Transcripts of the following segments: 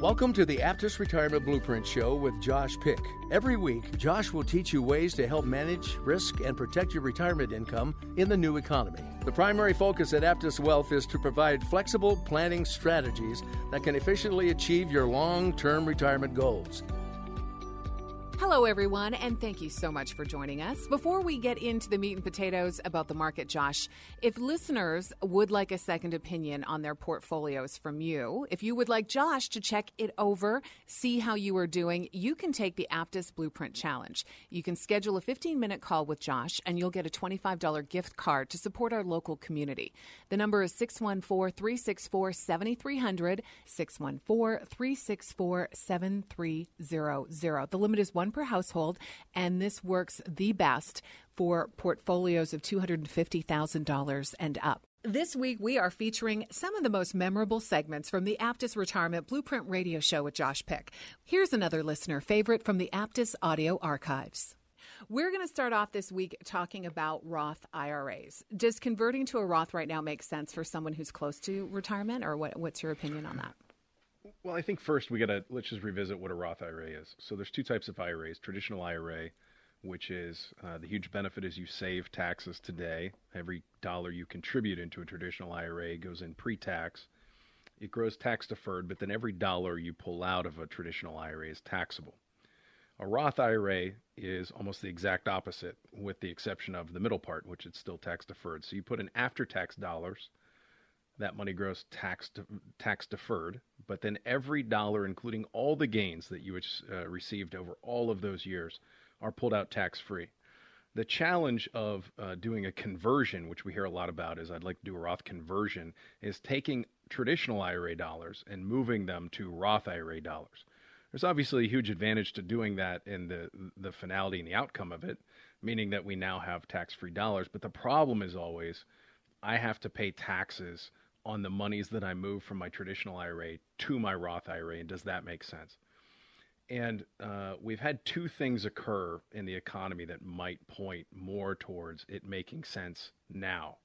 Welcome to the Aptus Retirement Blueprint Show with Josh Pick. Every week, Josh will teach you ways to help manage, risk, and protect your retirement income in the new economy. The primary focus at Aptus Wealth is to provide flexible planning strategies that can efficiently achieve your long term retirement goals. Hello, everyone, and thank you so much for joining us. Before we get into the meat and potatoes about the market, Josh, if listeners would like a second opinion on their portfolios from you, if you would like Josh to check it over, see how you are doing, you can take the Aptus Blueprint Challenge. You can schedule a 15 minute call with Josh, and you'll get a $25 gift card to support our local community. The number is 614 364 7300, 614 364 7300. The limit is one per household, and this works the best for portfolios of $250,000 and up. This week, we are featuring some of the most memorable segments from the Aptus Retirement Blueprint Radio Show with Josh Pick. Here's another listener favorite from the Aptus Audio Archives. We're going to start off this week talking about Roth IRAs. Does converting to a Roth right now make sense for someone who's close to retirement, or what, what's your opinion on that? Well, I think first we got to let's just revisit what a Roth IRA is. So there's two types of IRAs: traditional IRA, which is uh, the huge benefit is you save taxes today. Every dollar you contribute into a traditional IRA goes in pre-tax. It grows tax deferred, but then every dollar you pull out of a traditional IRA is taxable. A Roth IRA is almost the exact opposite, with the exception of the middle part, which is still tax deferred. So you put in after tax dollars that money grows tax tax deferred, but then every dollar, including all the gains that you uh, received over all of those years, are pulled out tax free. The challenge of uh, doing a conversion, which we hear a lot about, is I'd like to do a Roth conversion, is taking traditional IRA dollars and moving them to Roth IRA dollars. There's obviously a huge advantage to doing that in the the finality and the outcome of it, meaning that we now have tax-free dollars. But the problem is always, I have to pay taxes on the monies that I move from my traditional IRA to my Roth IRA, and does that make sense? And uh, we've had two things occur in the economy that might point more towards it making sense now.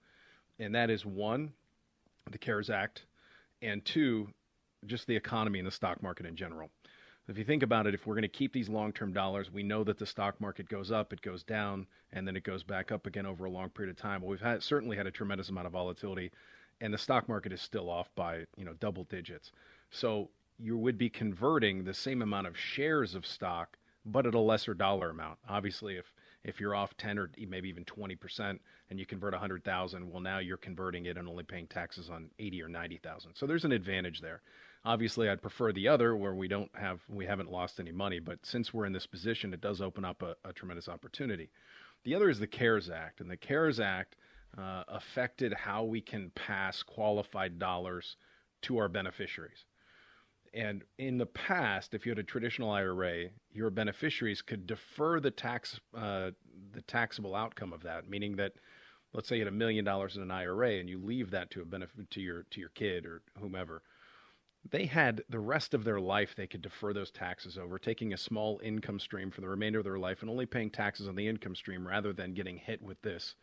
And that is one, the CARES Act, and two, just the economy and the stock market in general. If you think about it, if we're going to keep these long term dollars, we know that the stock market goes up, it goes down, and then it goes back up again over a long period of time. Well, we've had, certainly had a tremendous amount of volatility and the stock market is still off by you know double digits. So you would be converting the same amount of shares of stock, but at a lesser dollar amount. Obviously, if if you're off 10 or maybe even 20 percent and you convert 100,000, well now you're converting it and only paying taxes on 80 or 90,000. So there's an advantage there. Obviously, I'd prefer the other where we don't have we haven't lost any money, but since we're in this position, it does open up a, a tremendous opportunity. The other is the CARES Act, and the CARES Act uh, affected how we can pass qualified dollars to our beneficiaries. And in the past, if you had a traditional IRA, your beneficiaries could defer the tax, uh, the taxable outcome of that, meaning that, let's say you had a million dollars in an IRA and you leave that to a benefit to your to your kid or whomever, they had the rest of their life they could defer those taxes over, taking a small income stream for the remainder of their life and only paying taxes on the income stream rather than getting hit with this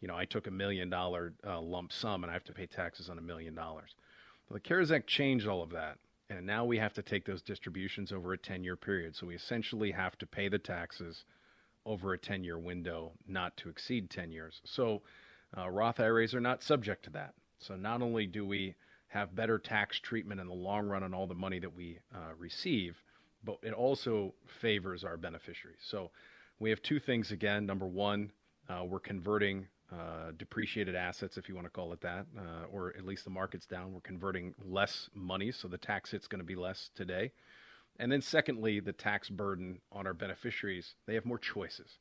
you know, I took a million dollar uh, lump sum and I have to pay taxes on a million dollars. Well, the CARES Act changed all of that. And now we have to take those distributions over a 10 year period. So we essentially have to pay the taxes over a 10 year window, not to exceed 10 years. So uh, Roth IRAs are not subject to that. So not only do we have better tax treatment in the long run on all the money that we uh, receive, but it also favors our beneficiaries. So we have two things again. Number one, uh, we're converting uh, depreciated assets, if you want to call it that, uh, or at least the market's down. We're converting less money, so the tax hit's going to be less today. And then, secondly, the tax burden on our beneficiaries, they have more choices.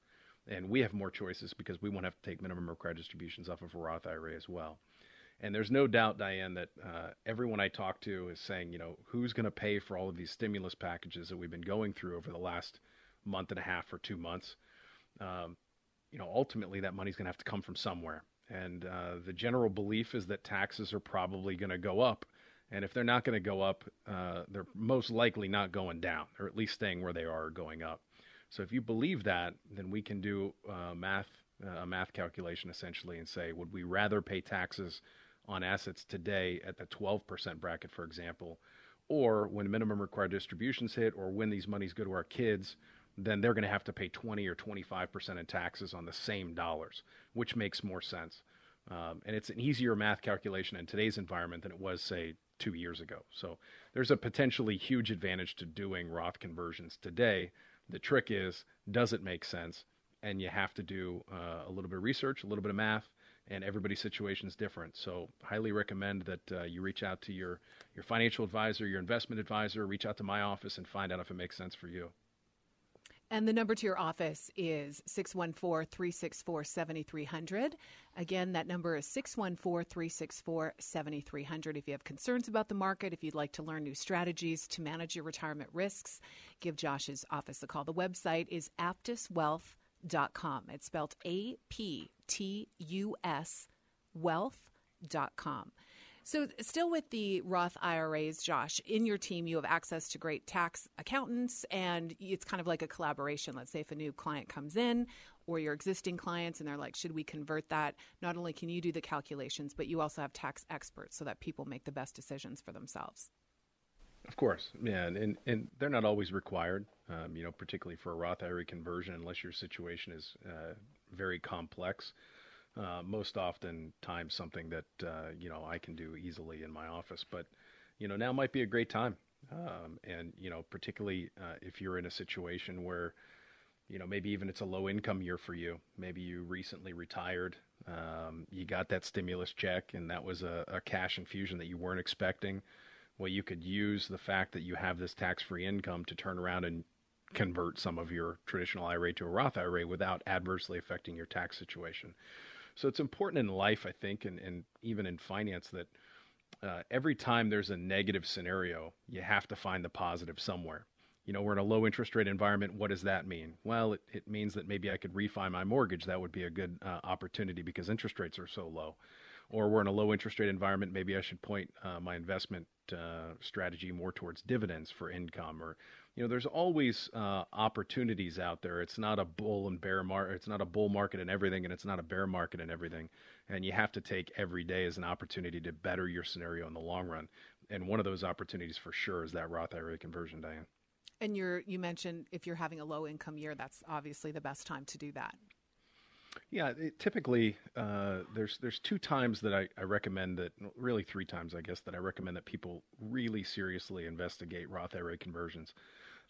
And we have more choices because we won't have to take minimum required distributions off of a Roth IRA as well. And there's no doubt, Diane, that uh, everyone I talk to is saying, you know, who's going to pay for all of these stimulus packages that we've been going through over the last month and a half or two months? Um, you know, ultimately that money's going to have to come from somewhere. And uh, the general belief is that taxes are probably going to go up. And if they're not going to go up, uh, they're most likely not going down, or at least staying where they are going up. So if you believe that, then we can do uh, math, uh, a math calculation essentially, and say, would we rather pay taxes on assets today at the 12% bracket, for example, or when minimum required distributions hit, or when these monies go to our kids, then they're going to have to pay 20 or 25% in taxes on the same dollars, which makes more sense. Um, and it's an easier math calculation in today's environment than it was, say, two years ago. So there's a potentially huge advantage to doing Roth conversions today. The trick is, does it make sense? And you have to do uh, a little bit of research, a little bit of math, and everybody's situation is different. So, highly recommend that uh, you reach out to your your financial advisor, your investment advisor, reach out to my office, and find out if it makes sense for you. And the number to your office is 614 364 7300. Again, that number is 614 364 7300. If you have concerns about the market, if you'd like to learn new strategies to manage your retirement risks, give Josh's office a call. The website is aptuswealth.com. It's spelled A P T U S wealth.com. So, still with the Roth IRAs, Josh, in your team, you have access to great tax accountants, and it's kind of like a collaboration. Let's say if a new client comes in or your existing clients and they're like, should we convert that? Not only can you do the calculations, but you also have tax experts so that people make the best decisions for themselves. Of course, yeah, and, and they're not always required, um, you know, particularly for a Roth IRA conversion, unless your situation is uh, very complex uh, most often times something that uh, you know I can do easily in my office. But you know now might be a great time, um, and you know particularly uh, if you're in a situation where you know maybe even it's a low income year for you. Maybe you recently retired, um, you got that stimulus check, and that was a, a cash infusion that you weren't expecting. Well, you could use the fact that you have this tax-free income to turn around and convert some of your traditional IRA to a Roth IRA without adversely affecting your tax situation. So it's important in life, I think, and, and even in finance that uh, every time there's a negative scenario, you have to find the positive somewhere. You know, we're in a low interest rate environment. What does that mean? Well, it, it means that maybe I could refi my mortgage. That would be a good uh, opportunity because interest rates are so low. Or we're in a low interest rate environment. Maybe I should point uh, my investment uh, strategy more towards dividends for income or you know, there's always uh, opportunities out there. It's not a bull and bear market. It's not a bull market and everything, and it's not a bear market and everything. And you have to take every day as an opportunity to better your scenario in the long run. And one of those opportunities for sure is that Roth IRA conversion, Diane. And you're you mentioned if you're having a low income year, that's obviously the best time to do that. Yeah, it, typically uh, there's there's two times that I, I recommend that really three times I guess that I recommend that people really seriously investigate Roth IRA conversions.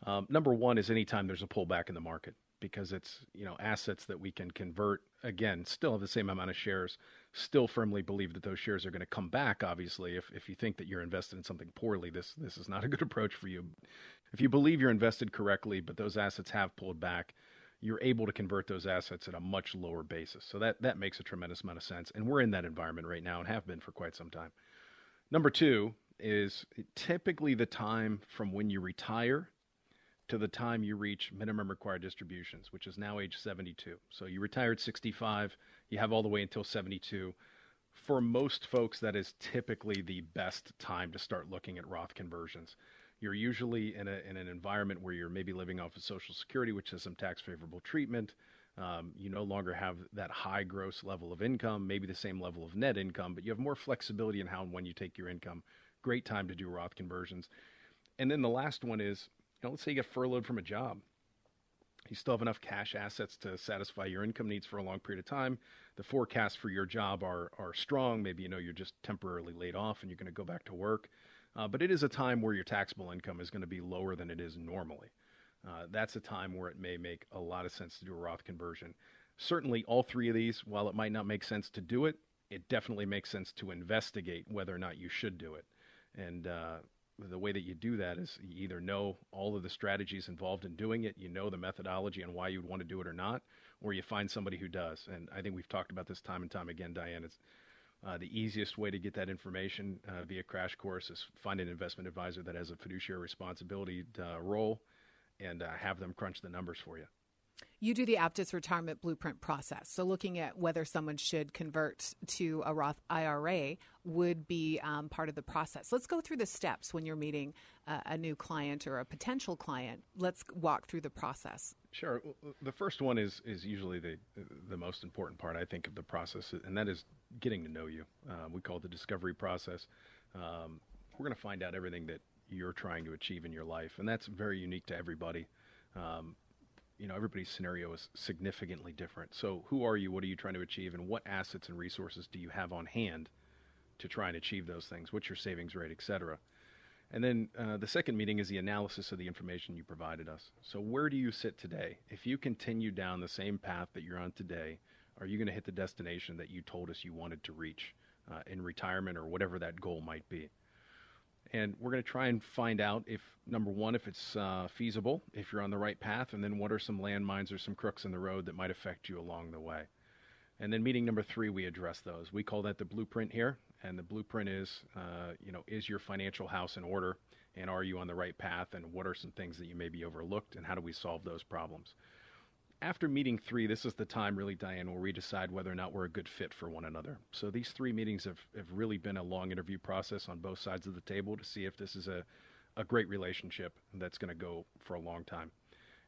Um, number one is anytime there's a pullback in the market because it's you know assets that we can convert again still have the same amount of shares still firmly believe that those shares are going to come back obviously. If, if you think that you're invested in something poorly this this is not a good approach for you. If you believe you're invested correctly but those assets have pulled back you're able to convert those assets at a much lower basis. So that that makes a tremendous amount of sense and we're in that environment right now and have been for quite some time. Number two is typically the time from when you retire to the time you reach minimum required distributions, which is now age 72. So you retire at 65, you have all the way until 72. For most folks, that is typically the best time to start looking at Roth conversions. You're usually in, a, in an environment where you're maybe living off of Social Security, which has some tax favorable treatment. Um, you no longer have that high gross level of income, maybe the same level of net income, but you have more flexibility in how and when you take your income. Great time to do Roth conversions. And then the last one is know, let's say you get furloughed from a job You still have enough cash assets to satisfy your income needs for a long period of time. The forecasts for your job are are strong. Maybe you know you're just temporarily laid off and you're going to go back to work. Uh, but it is a time where your taxable income is going to be lower than it is normally. Uh, that's a time where it may make a lot of sense to do a Roth conversion. Certainly, all three of these, while it might not make sense to do it, it definitely makes sense to investigate whether or not you should do it. And uh, the way that you do that is you either know all of the strategies involved in doing it, you know the methodology and why you'd want to do it or not, or you find somebody who does. And I think we've talked about this time and time again, Diane. It's uh, the easiest way to get that information uh, via Crash Course is find an investment advisor that has a fiduciary responsibility uh, role and uh, have them crunch the numbers for you. You do the Aptus retirement blueprint process. So, looking at whether someone should convert to a Roth IRA would be um, part of the process. Let's go through the steps when you're meeting uh, a new client or a potential client. Let's walk through the process. Sure. The first one is is usually the the most important part, I think, of the process, and that is getting to know you. Uh, we call it the discovery process. Um, we're going to find out everything that you're trying to achieve in your life, and that's very unique to everybody. Um, you know everybody's scenario is significantly different. So who are you? What are you trying to achieve? And what assets and resources do you have on hand to try and achieve those things? What's your savings rate, et cetera? And then uh, the second meeting is the analysis of the information you provided us. So where do you sit today? If you continue down the same path that you're on today, are you going to hit the destination that you told us you wanted to reach uh, in retirement or whatever that goal might be? And we're going to try and find out if number one if it's uh, feasible if you're on the right path and then what are some landmines or some crooks in the road that might affect you along the way. And then meeting number three we address those. We call that the blueprint here and the blueprint is uh, you know is your financial house in order and are you on the right path and what are some things that you may be overlooked and how do we solve those problems after meeting three, this is the time, really, Diane, where we decide whether or not we're a good fit for one another. So these three meetings have, have really been a long interview process on both sides of the table to see if this is a, a great relationship that's going to go for a long time.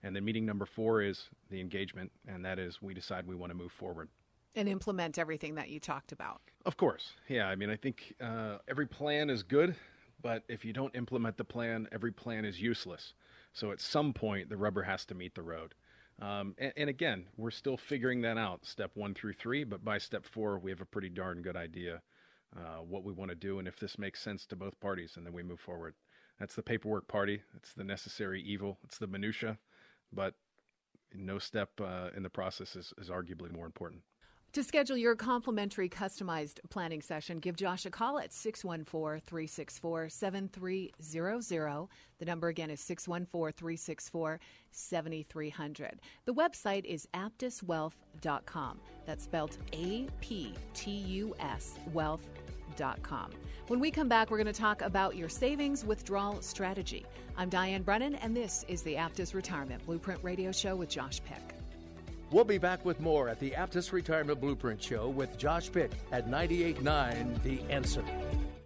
And then meeting number four is the engagement, and that is we decide we want to move forward. And implement everything that you talked about. Of course. Yeah. I mean, I think uh, every plan is good, but if you don't implement the plan, every plan is useless. So at some point, the rubber has to meet the road. Um, and, and, again, we're still figuring that out, step one through three. But by step four, we have a pretty darn good idea uh, what we want to do and if this makes sense to both parties, and then we move forward. That's the paperwork party. It's the necessary evil. It's the minutia, but no step uh, in the process is, is arguably more important. To schedule your complimentary customized planning session, give Josh a call at 614 364 7300. The number again is 614 364 7300. The website is aptuswealth.com. That's spelled A P T U S wealth.com. When we come back, we're going to talk about your savings withdrawal strategy. I'm Diane Brennan, and this is the Aptus Retirement Blueprint Radio Show with Josh Pick. We'll be back with more at the Aptus Retirement Blueprint Show with Josh Pick at 98.9 The Answer.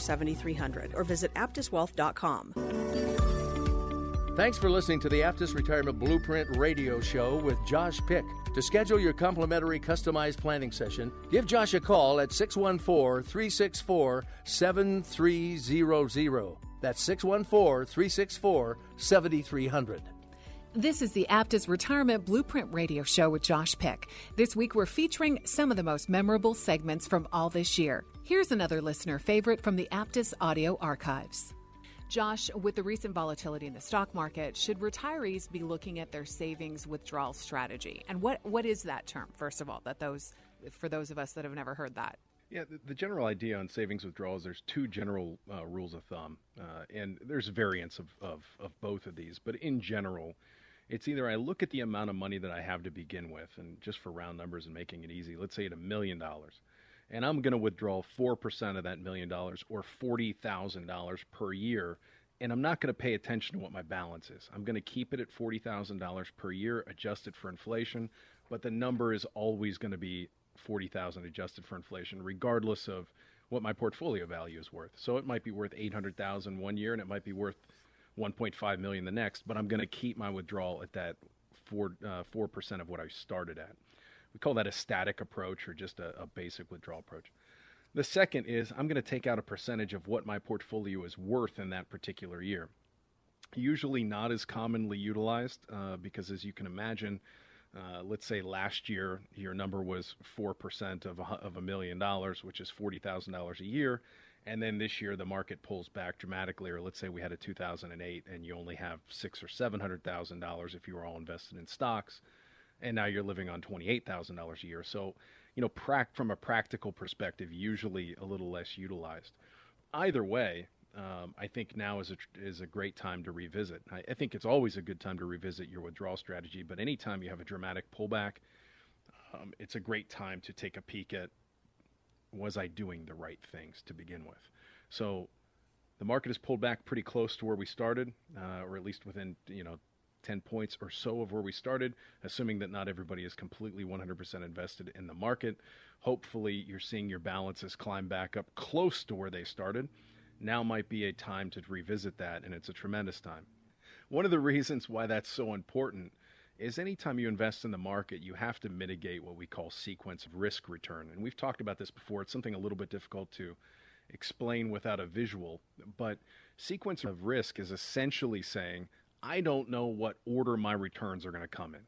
7300 or visit aptuswealth.com. Thanks for listening to the Aptus Retirement Blueprint radio show with Josh Pick. To schedule your complimentary customized planning session, give Josh a call at 614 364 7300. That's 614 364 7300. This is the Aptus Retirement Blueprint Radio Show with Josh Pick. This week we're featuring some of the most memorable segments from all this year. Here's another listener favorite from the Aptus audio archives. Josh, with the recent volatility in the stock market, should retirees be looking at their savings withdrawal strategy? And what, what is that term, first of all, that those for those of us that have never heard that? Yeah, the, the general idea on savings withdrawals, there's two general uh, rules of thumb, uh, and there's variants of, of, of both of these. But in general, it's either I look at the amount of money that I have to begin with, and just for round numbers and making it easy, let's say at a million dollars, and I'm going to withdraw 4% of that million dollars or $40,000 per year and I'm not going to pay attention to what my balance is. I'm going to keep it at $40,000 per year, adjusted for inflation, but the number is always going to be 40,000 adjusted for inflation, regardless of what my portfolio value is worth. So it might be worth 800,000 one year, and it might be worth 1.5 million the next. But I'm going to keep my withdrawal at that four uh, four percent of what I started at. We call that a static approach or just a, a basic withdrawal approach. The second is I'm going to take out a percentage of what my portfolio is worth in that particular year. Usually not as commonly utilized uh, because, as you can imagine, uh, let's say last year your number was 4% of a, of a million dollars, which is $40,000 a year. And then this year the market pulls back dramatically, or let's say we had a 2008 and you only have six or $700,000 if you were all invested in stocks. And now you're living on $28,000 a year. So, you know, from a practical perspective, usually a little less utilized. Either way, um, I think now is a is a great time to revisit. I, I, think it's always a good time to revisit your withdrawal strategy, but anytime you have a dramatic pullback, um, it's a great time to take a peek at was I doing the right things to begin with. So the market has pulled back pretty close to where we started, uh, or at least within you know 10 points or so of where we started, assuming that not everybody is completely 100% invested in the market. Hopefully, you're seeing your balances climb back up close to where they started now might be a time to revisit that, and it's a tremendous time. One of the reasons why that's so important is anytime you invest in the market, you have to mitigate what we call sequence of risk return. And we've talked about this before. It's something a little bit difficult to explain without a visual, but sequence of risk is essentially saying, I don't know what order my returns are going to come in.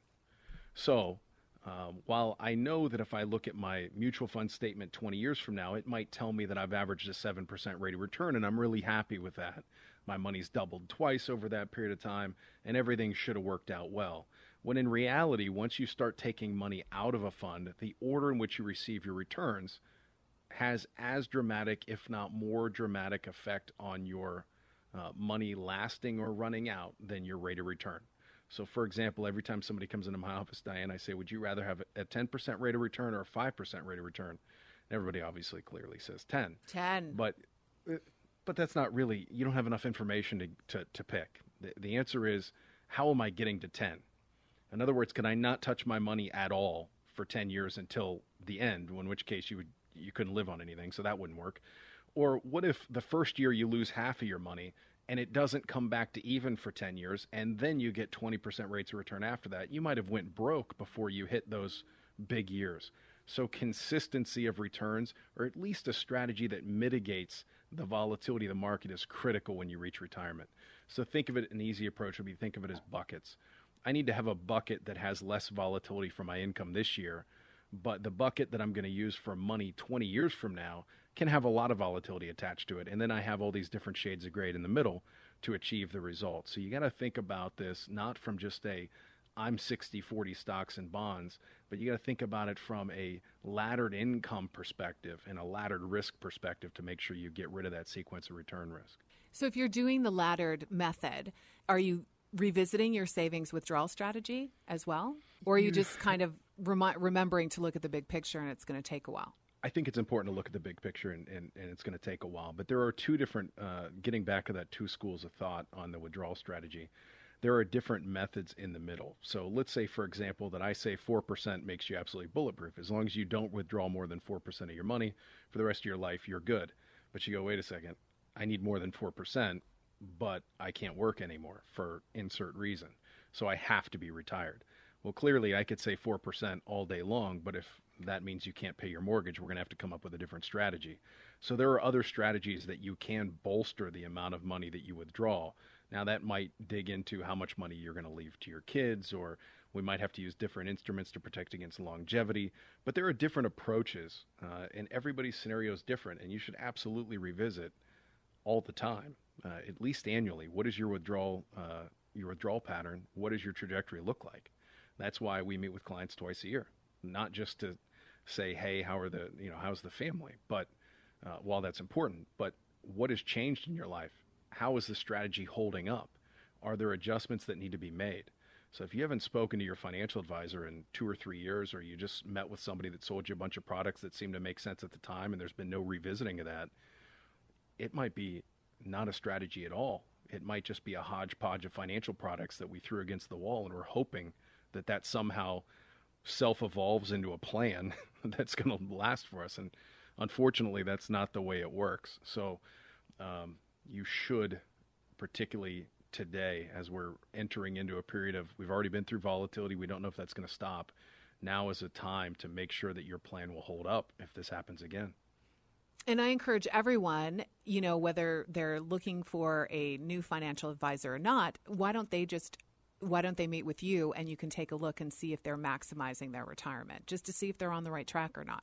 So, um, while I know that if I look at my mutual fund statement 20 years from now, it might tell me that I've averaged a 7% rate of return, and I'm really happy with that. My money's doubled twice over that period of time, and everything should have worked out well. When in reality, once you start taking money out of a fund, the order in which you receive your returns has as dramatic, if not more dramatic, effect on your uh, money lasting or running out than your rate of return. So, for example, every time somebody comes into my office, Diane, I say, Would you rather have a 10% rate of return or a 5% rate of return? And everybody obviously clearly says 10. 10. But, uh, but that's not really, you don't have enough information to, to, to pick. The, the answer is, How am I getting to 10? In other words, can I not touch my money at all for 10 years until the end, in which case you, would, you couldn't live on anything, so that wouldn't work? Or what if the first year you lose half of your money and it doesn't come back to even for 10 years and then you get 20% rates of return after that? You might have went broke before you hit those big years. So consistency of returns or at least a strategy that mitigates the volatility of the market is critical when you reach retirement. So think of it an easy approach would be think of it as buckets. I need to have a bucket that has less volatility for my income this year but the bucket that i'm going to use for money 20 years from now can have a lot of volatility attached to it. And then I have all these different shades of gray in the middle to achieve the result. So you got to think about this not from just a I'm 60 40 stocks and bonds, but you got to think about it from a laddered income perspective and a laddered risk perspective to make sure you get rid of that sequence of return risk. So if you're doing the laddered method, are you revisiting your savings withdrawal strategy as well? Or are you mm. just kind of remi- remembering to look at the big picture and it's going to take a while? I think it's important to look at the big picture, and, and, and it's going to take a while. But there are two different, uh, getting back to that two schools of thought on the withdrawal strategy. There are different methods in the middle. So let's say, for example, that I say 4% makes you absolutely bulletproof. As long as you don't withdraw more than 4% of your money for the rest of your life, you're good. But you go, wait a second, I need more than 4%, but I can't work anymore for insert reason. So I have to be retired. Well, clearly, I could say 4% all day long, but if that means you can't pay your mortgage. We're going to have to come up with a different strategy. So there are other strategies that you can bolster the amount of money that you withdraw. Now, that might dig into how much money you're going to leave to your kids, or we might have to use different instruments to protect against longevity. But there are different approaches, uh, and everybody's scenario is different, and you should absolutely revisit all the time, uh, at least annually. What is your withdrawal? Uh, your withdrawal pattern? What does your trajectory look like? That's why we meet with clients twice a year, not just to say, hey, how are the, you know, how's the family? But uh, while that's important, but what has changed in your life? How is the strategy holding up? Are there adjustments that need to be made? So if you haven't spoken to your financial advisor in two or three years, or you just met with somebody that sold you a bunch of products that seemed to make sense at the time, and there's been no revisiting of that, it might be not a strategy at all. it might just be a hodgepodge of financial products that we threw against the wall, and we're hoping that that somehow self evolves into a plan that's going to last for us. And unfortunately, that's not the way it works. So um, you should, particularly today, as we're entering into a period of, we've already been through volatility, we don't know if that's going to stop. Now is a time to make sure that your plan will hold up if this happens again. And I encourage everyone, you know, whether they're looking for a new financial advisor or not, why don't they just why don't they meet with you and you can take a look and see if they're maximizing their retirement just to see if they're on the right track or not?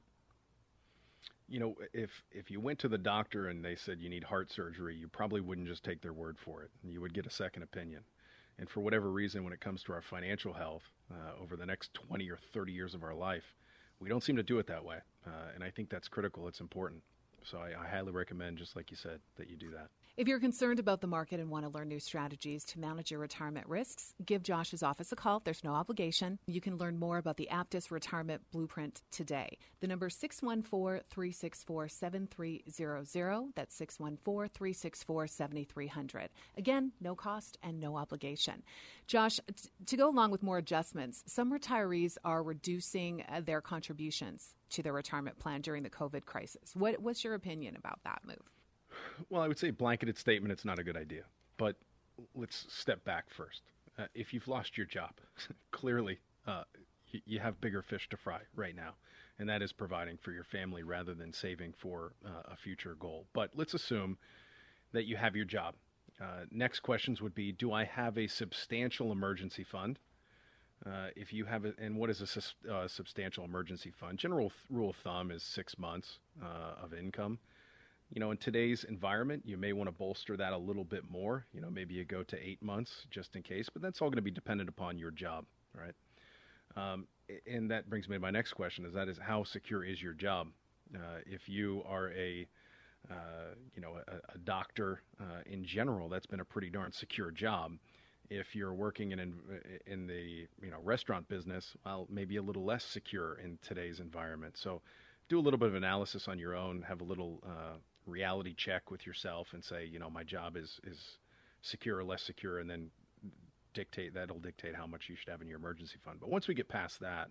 You know if if you went to the doctor and they said you need heart surgery you probably wouldn't just take their word for it. You would get a second opinion. And for whatever reason when it comes to our financial health uh, over the next 20 or 30 years of our life we don't seem to do it that way. Uh, and i think that's critical. It's important so I, I highly recommend just like you said that you do that if you're concerned about the market and want to learn new strategies to manage your retirement risks, give Josh's office a call. There's no obligation. You can learn more about the Aptus Retirement Blueprint today. The number is 614 364 7300. That's 614 364 7300. Again, no cost and no obligation. Josh, t- to go along with more adjustments, some retirees are reducing uh, their contributions to their retirement plan during the COVID crisis. What, what's your opinion about that move? Well, I would say blanketed statement. It's not a good idea. But let's step back first. Uh, if you've lost your job, clearly uh, you, you, have bigger fish to fry right now, and that is providing for your family rather than saving for uh, a future goal. But let's assume that you have your job. Uh, next questions would be: Do I have a substantial emergency fund? Uh, if you have, a, and what is a uh, substantial emergency fund? General th- rule of thumb is six months of income you know, in today's environment, you may want to bolster that a little bit more. You know, maybe you go to eight months just in case, but that's all going to be dependent upon your job, right? Um, and that brings me to my next question: is that is how secure is your job? Uh, if you are a uh, you know a, a doctor uh, in general, that's been a pretty darn secure job. If you're working in in the you know restaurant business, well, maybe a little less secure in today's environment. So do a little bit of analysis on your own, have a little uh, reality check with yourself and say, you know, my job is is secure or less secure, and then dictate that'll dictate how much you should have in your emergency fund. But once we get past that,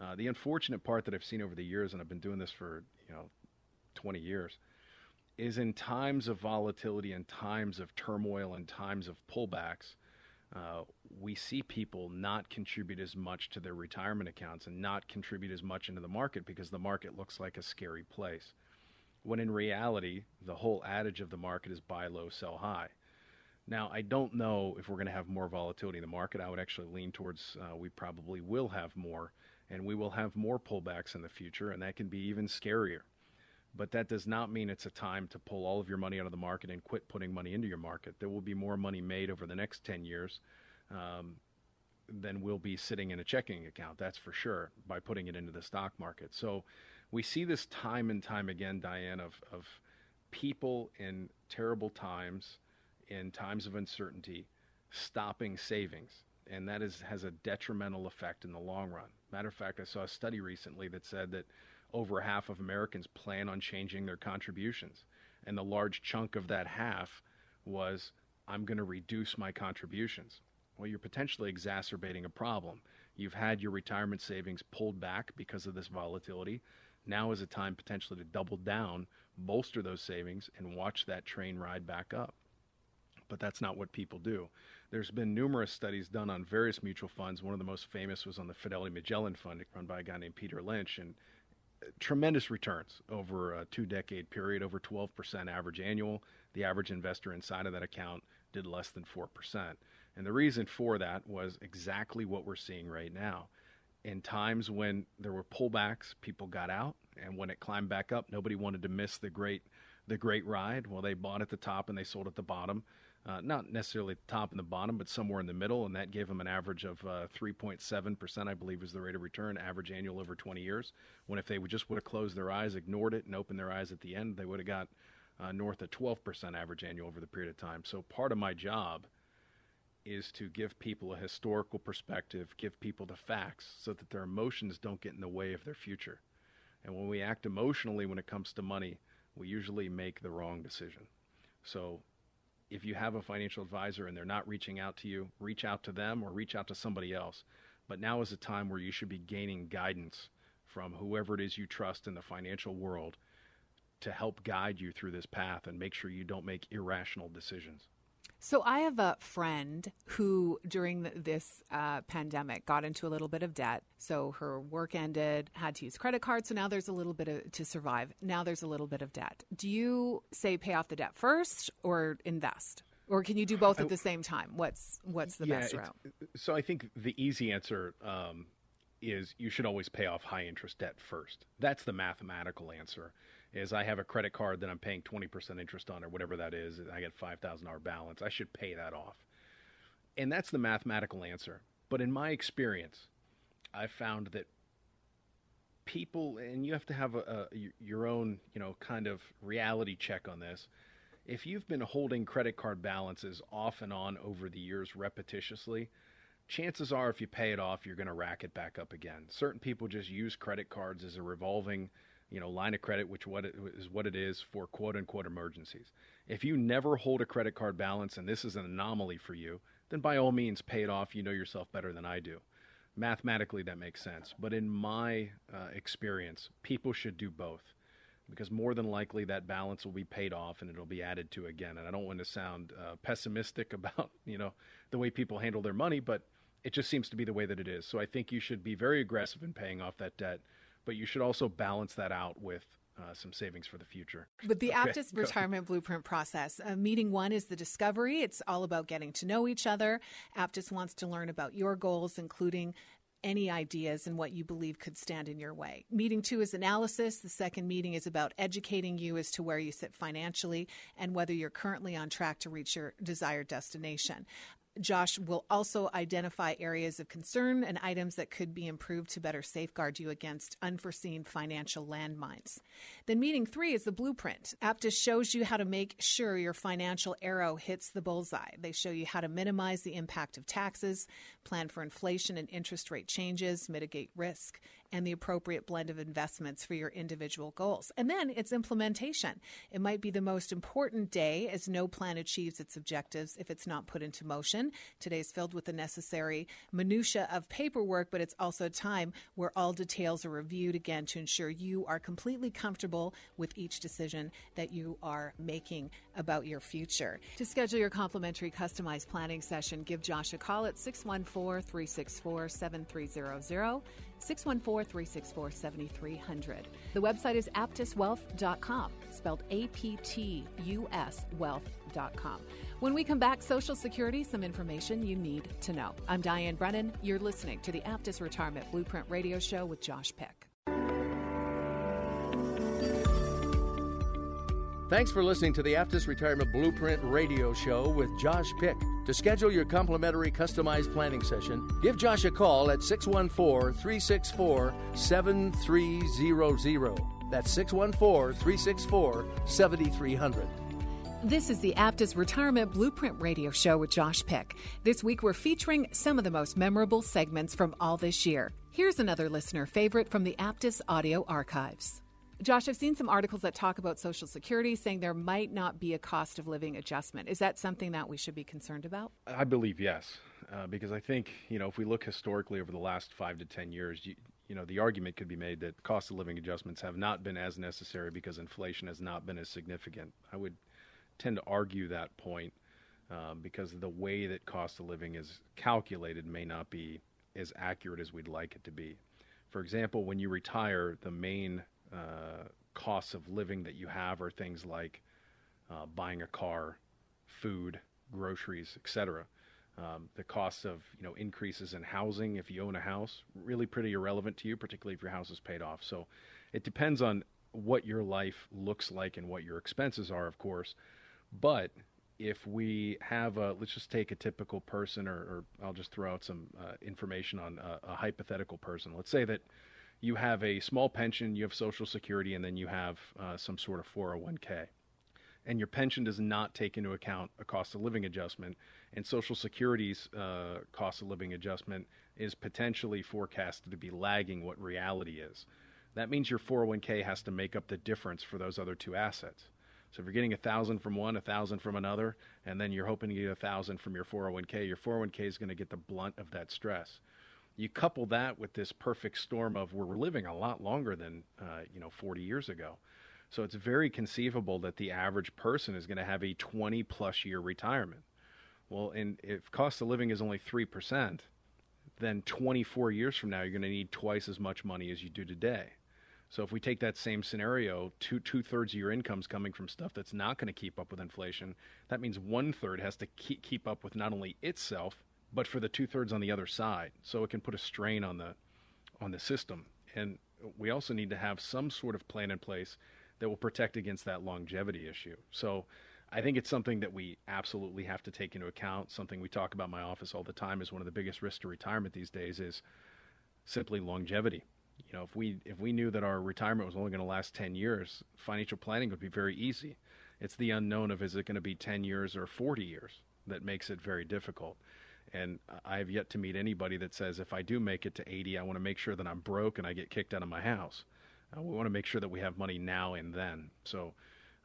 uh, the unfortunate part that I've seen over the years, and I've been doing this for you know 20 years, is in times of volatility and times of turmoil and times of pullbacks. Uh, we see people not contribute as much to their retirement accounts and not contribute as much into the market because the market looks like a scary place when in reality, the whole adage of the market is buy low, sell high. Now, I don't know if we're going to have more volatility in the market. I would actually lean towards uh, we probably will have more, and we will have more pullbacks in the future, and that can be even scarier. But that does not mean it's a time to pull all of your money out of the market and quit putting money into your market. There will be more money made over the next 10 years um, than will be sitting in a checking account, that's for sure, by putting it into the stock market. So, we see this time and time again, Diane, of, of people in terrible times, in times of uncertainty, stopping savings. And that is, has a detrimental effect in the long run. Matter of fact, I saw a study recently that said that over half of Americans plan on changing their contributions. And the large chunk of that half was, I'm going to reduce my contributions. Well, you're potentially exacerbating a problem. You've had your retirement savings pulled back because of this volatility. Now is a time potentially to double down, bolster those savings, and watch that train ride back up. But that's not what people do. There's been numerous studies done on various mutual funds. One of the most famous was on the Fidelity Magellan Fund, run by a guy named Peter Lynch, and tremendous returns over a two decade period, over 12% average annual. The average investor inside of that account did less than 4%. And the reason for that was exactly what we're seeing right now in times when there were pullbacks, people got out, and when it climbed back up, nobody wanted to miss the great the great ride. Well, they bought at the top and they sold at the bottom. Uh, not necessarily the top and the bottom, but somewhere in the middle, and that gave them an average of uh, 3.7%, I believe, was the rate of return, average annual over 20 years. When if they would just would have closed their eyes, ignored it, and opened their eyes at the end, they would have got uh, north of 12% average annual over the period of time. So part of my job is to give people a historical perspective, give people the facts so that their emotions don't get in the way of their future. And when we act emotionally when it comes to money, we usually make the wrong decision. So if you have a financial advisor and they're not reaching out to you, reach out to them or reach out to somebody else. But now is a time where you should be gaining guidance from whoever it is you trust in the financial world to help guide you through this path and make sure you don't make irrational decisions. So I have a friend who, during this uh, pandemic, got into a little bit of debt. So her work ended, had to use credit cards. So now there's a little bit of, to survive. Now there's a little bit of debt. Do you say pay off the debt first or invest? Or can you do both at the same time? What's what's the yeah, best route? So I think the easy answer um, is you should always pay off high interest debt first. That's the mathematical answer is I have a credit card that I'm paying 20% interest on or whatever that is. I get $5,000 balance. I should pay that off. And that's the mathematical answer. But in my experience, I've found that people, and you have to have a, a, your own, you know, kind of reality check on this. If you've been holding credit card balances off and on over the years repetitiously, chances are if you pay it off, you're going to rack it back up again. Certain people just use credit cards as a revolving you know, line of credit, which what it is what it is for quote unquote emergencies. If you never hold a credit card balance and this is an anomaly for you, then by all means pay it off. You know yourself better than I do. Mathematically, that makes sense. But in my uh, experience, people should do both because more than likely that balance will be paid off and it'll be added to again. And I don't want to sound uh, pessimistic about you know the way people handle their money, but it just seems to be the way that it is. So I think you should be very aggressive in paying off that debt but you should also balance that out with uh, some savings for the future. But the okay. Aptus retirement blueprint process, uh, meeting one is the discovery. It's all about getting to know each other. Aptus wants to learn about your goals, including any ideas and what you believe could stand in your way. Meeting two is analysis. The second meeting is about educating you as to where you sit financially and whether you're currently on track to reach your desired destination. Josh will also identify areas of concern and items that could be improved to better safeguard you against unforeseen financial landmines. Then, meeting three is the blueprint. Aptus shows you how to make sure your financial arrow hits the bullseye. They show you how to minimize the impact of taxes, plan for inflation and interest rate changes, mitigate risk, and the appropriate blend of investments for your individual goals. And then it's implementation. It might be the most important day as no plan achieves its objectives if it's not put into motion. Today's filled with the necessary minutia of paperwork, but it's also a time where all details are reviewed again to ensure you are completely comfortable with each decision that you are making about your future. To schedule your complimentary customized planning session, give Josh a call at 614 364 7300. 614 364 7300. The website is aptuswealth.com, spelled A P T U S wealth.com. When we come back, Social Security, some information you need to know. I'm Diane Brennan. You're listening to the Aptus Retirement Blueprint Radio Show with Josh Peck. Thanks for listening to the Aptus Retirement Blueprint Radio Show with Josh Pick. To schedule your complimentary customized planning session, give Josh a call at 614 364 7300. That's 614 364 7300. This is the Aptus Retirement Blueprint Radio Show with Josh Pick. This week we're featuring some of the most memorable segments from all this year. Here's another listener favorite from the Aptus audio archives. Josh, I've seen some articles that talk about Social Security saying there might not be a cost of living adjustment. Is that something that we should be concerned about? I believe yes, uh, because I think you know if we look historically over the last five to ten years, you, you know the argument could be made that cost of living adjustments have not been as necessary because inflation has not been as significant. I would tend to argue that point um, because the way that cost of living is calculated may not be as accurate as we'd like it to be. For example, when you retire, the main uh, costs of living that you have are things like uh, buying a car, food, groceries, etc. Um, the costs of you know increases in housing if you own a house really pretty irrelevant to you, particularly if your house is paid off. So it depends on what your life looks like and what your expenses are, of course. But if we have a, let's just take a typical person, or, or I'll just throw out some uh, information on a, a hypothetical person. Let's say that you have a small pension, you have Social Security, and then you have uh, some sort of 401k. And your pension does not take into account a cost of living adjustment, and Social Security's uh, cost of living adjustment is potentially forecasted to be lagging what reality is. That means your 401k has to make up the difference for those other two assets. So if you're getting a thousand from one, a thousand from another, and then you're hoping to get a thousand from your 401k, your 401k is going to get the blunt of that stress. You couple that with this perfect storm of we're living a lot longer than uh, you know 40 years ago. So it's very conceivable that the average person is going to have a 20 plus year retirement. Well, and if cost of living is only 3%, then 24 years from now, you're going to need twice as much money as you do today. So if we take that same scenario, two two thirds of your income's coming from stuff that's not going to keep up with inflation. That means one third has to keep keep up with not only itself, but for the two thirds on the other side. So it can put a strain on the on the system. And we also need to have some sort of plan in place that will protect against that longevity issue. So I think it's something that we absolutely have to take into account. Something we talk about in my office all the time is one of the biggest risks to retirement these days is simply longevity. You know, if we if we knew that our retirement was only going to last 10 years, financial planning would be very easy. It's the unknown of is it going to be 10 years or 40 years that makes it very difficult. And I have yet to meet anybody that says if I do make it to 80, I want to make sure that I'm broke and I get kicked out of my house. Uh, we want to make sure that we have money now and then. So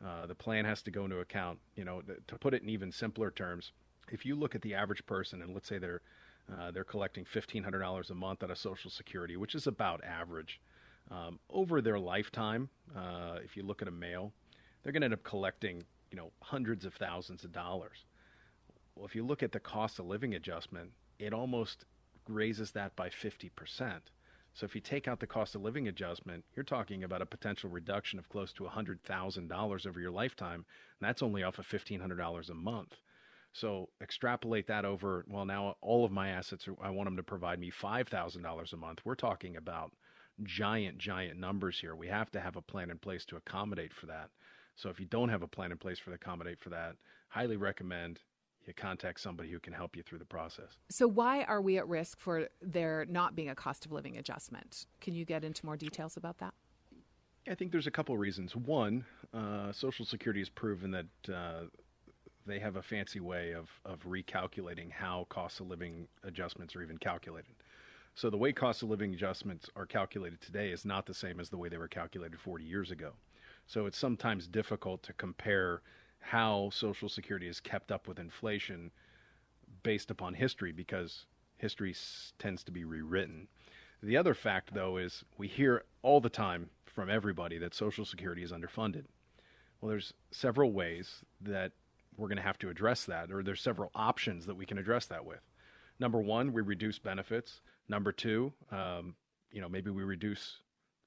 uh, the plan has to go into account. You know, to put it in even simpler terms, if you look at the average person and let's say they're uh, they're collecting fifteen hundred dollars a month out of Social Security, which is about average. Um, over their lifetime, uh, if you look at a male, they're going to end up collecting you know hundreds of thousands of dollars. Well, if you look at the cost of living adjustment, it almost raises that by fifty percent. So if you take out the cost of living adjustment, you're talking about a potential reduction of close to $100,000 over your lifetime, and that's only off of $1,500 a month. So extrapolate that over, well, now all of my assets, are, I want them to provide me $5,000 a month. We're talking about giant, giant numbers here. We have to have a plan in place to accommodate for that. So if you don't have a plan in place for the accommodate for that, highly recommend you contact somebody who can help you through the process. So, why are we at risk for there not being a cost of living adjustment? Can you get into more details about that? I think there's a couple of reasons. One, uh, Social Security has proven that uh, they have a fancy way of, of recalculating how cost of living adjustments are even calculated. So, the way cost of living adjustments are calculated today is not the same as the way they were calculated 40 years ago. So, it's sometimes difficult to compare how Social Security has kept up with inflation based upon history because history s- tends to be rewritten. The other fact, though, is we hear all the time from everybody that Social Security is underfunded. Well, there's several ways that we're going to have to address that, or there's several options that we can address that with. Number one, we reduce benefits. Number two, um, you know, maybe we reduce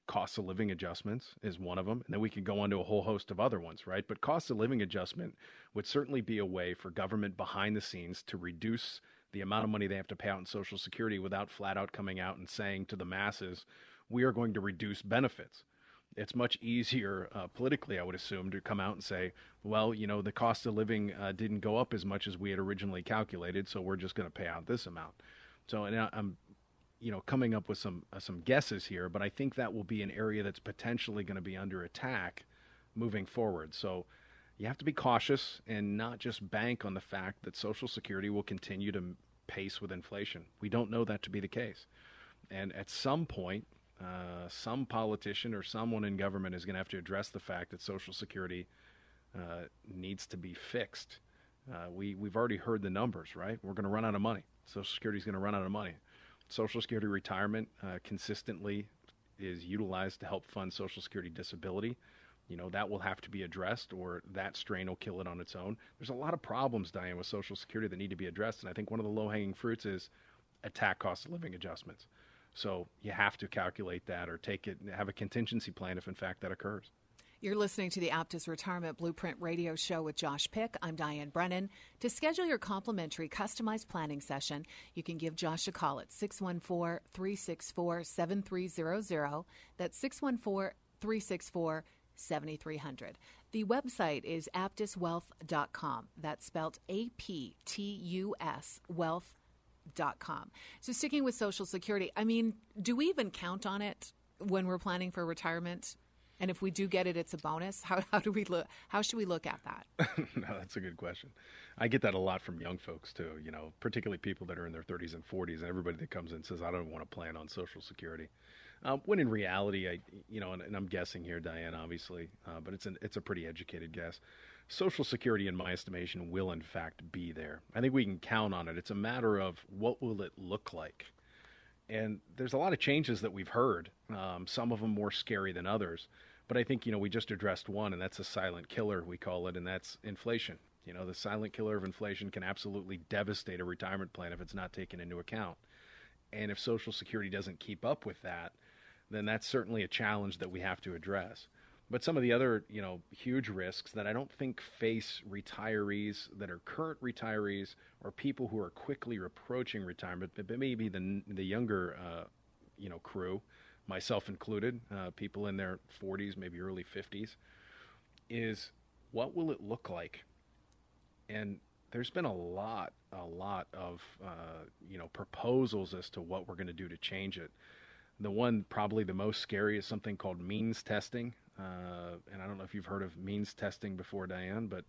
cost of living adjustments is one of them. And then we could go on to a whole host of other ones, right? But cost of living adjustment would certainly be a way for government behind the scenes to reduce the amount of money they have to pay out in Social Security without flat out coming out and saying to the masses, we are going to reduce benefits. It's much easier uh, politically, I would assume, to come out and say, well, you know, the cost of living uh, didn't go up as much as we had originally calculated, so we're just going to pay out this amount. So, and I'm you know, coming up with some uh, some guesses here, but I think that will be an area that's potentially going to be under attack moving forward. So you have to be cautious and not just bank on the fact that Social Security will continue to pace with inflation. We don't know that to be the case, and at some point, uh, some politician or someone in government is going to have to address the fact that Social Security uh, needs to be fixed. Uh, we we've already heard the numbers, right? We're going to run out of money. Social Security is going to run out of money. Social Security retirement uh, consistently is utilized to help fund Social Security disability. You know, that will have to be addressed or that strain will kill it on its own. There's a lot of problems, Diane, with Social Security that need to be addressed. And I think one of the low hanging fruits is attack cost of living adjustments. So you have to calculate that or take it, have a contingency plan if in fact that occurs. You're listening to the Aptus Retirement Blueprint radio show with Josh Pick. I'm Diane Brennan. To schedule your complimentary customized planning session, you can give Josh a call at 614 364 7300. That's 614 364 7300. The website is aptuswealth.com. That's spelled A P T U S wealth.com. So, sticking with Social Security, I mean, do we even count on it when we're planning for retirement? And if we do get it, it's a bonus. How, how do we look? How should we look at that? no, that's a good question. I get that a lot from young folks too. You know, particularly people that are in their 30s and 40s, and everybody that comes in says, "I don't want to plan on Social Security." Um, when in reality, I, you know, and, and I'm guessing here, Diane, obviously, uh, but it's an, it's a pretty educated guess. Social Security, in my estimation, will in fact be there. I think we can count on it. It's a matter of what will it look like. And there's a lot of changes that we've heard. Um, some of them more scary than others. But I think you know we just addressed one, and that's a silent killer we call it, and that's inflation. You know, the silent killer of inflation can absolutely devastate a retirement plan if it's not taken into account. And if Social Security doesn't keep up with that, then that's certainly a challenge that we have to address. But some of the other, you know, huge risks that I don't think face retirees that are current retirees or people who are quickly approaching retirement, but maybe the the younger, uh, you know, crew, myself included, uh, people in their 40s, maybe early 50s, is what will it look like? And there's been a lot, a lot of, uh, you know, proposals as to what we're going to do to change it. The one probably the most scary is something called means testing. Uh, and I don't know if you've heard of means testing before, Diane, but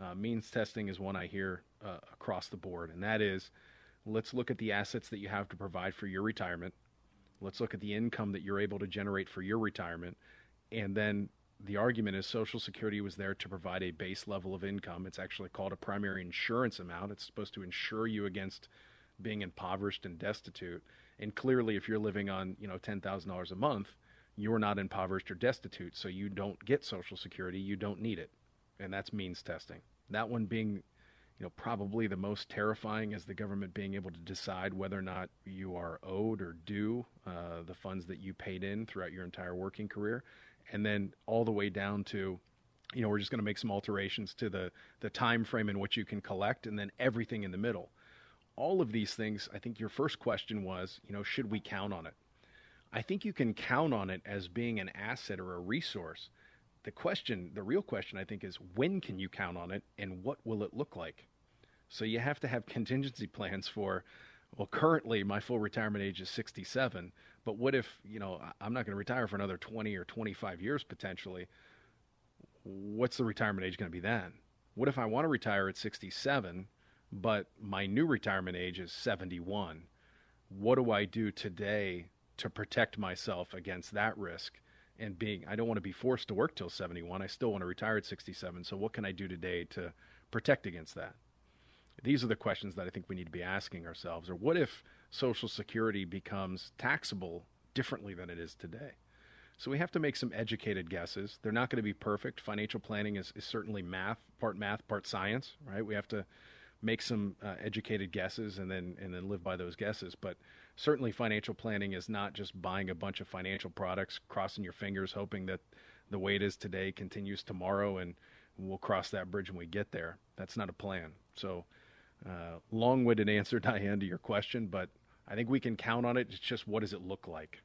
uh, means testing is one I hear uh, across the board. And that is let's look at the assets that you have to provide for your retirement. Let's look at the income that you're able to generate for your retirement. And then the argument is Social Security was there to provide a base level of income. It's actually called a primary insurance amount. It's supposed to insure you against being impoverished and destitute. And clearly, if you're living on you know ten thousand dollars a month, you're not impoverished or destitute, so you don't get Social Security. You don't need it, and that's means testing. That one being, you know, probably the most terrifying is the government being able to decide whether or not you are owed or due uh, the funds that you paid in throughout your entire working career, and then all the way down to you know we're just going to make some alterations to the the time frame in which you can collect and then everything in the middle all of these things i think your first question was you know should we count on it I think you can count on it as being an asset or a resource. The question, the real question, I think, is when can you count on it and what will it look like? So you have to have contingency plans for, well, currently my full retirement age is 67, but what if, you know, I'm not going to retire for another 20 or 25 years potentially? What's the retirement age going to be then? What if I want to retire at 67, but my new retirement age is 71? What do I do today to protect myself against that risk and being I don't want to be forced to work till 71. I still want to retire at 67. So what can I do today to protect against that? These are the questions that I think we need to be asking ourselves. Or what if Social Security becomes taxable differently than it is today? So we have to make some educated guesses. They're not going to be perfect. Financial planning is, is certainly math, part math, part science, right? We have to make some uh, educated guesses and then and then live by those guesses. But certainly, financial planning is not just buying a bunch of financial products, crossing your fingers, hoping that the way it is today continues tomorrow, and we'll cross that bridge when we get there. That's not a plan. So, uh, long-winded answer, Diane, to your question, but I think we can count on it. It's just what does it look like?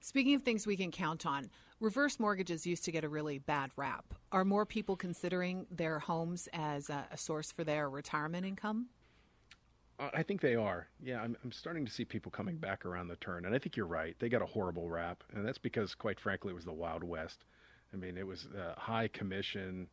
Speaking of things we can count on, reverse mortgages used to get a really bad rap. Are more people considering their homes as a, a source for their retirement income? I think they are. Yeah, I'm, I'm starting to see people coming back around the turn. And I think you're right. They got a horrible rap. And that's because, quite frankly, it was the Wild West. I mean, it was uh, high commission.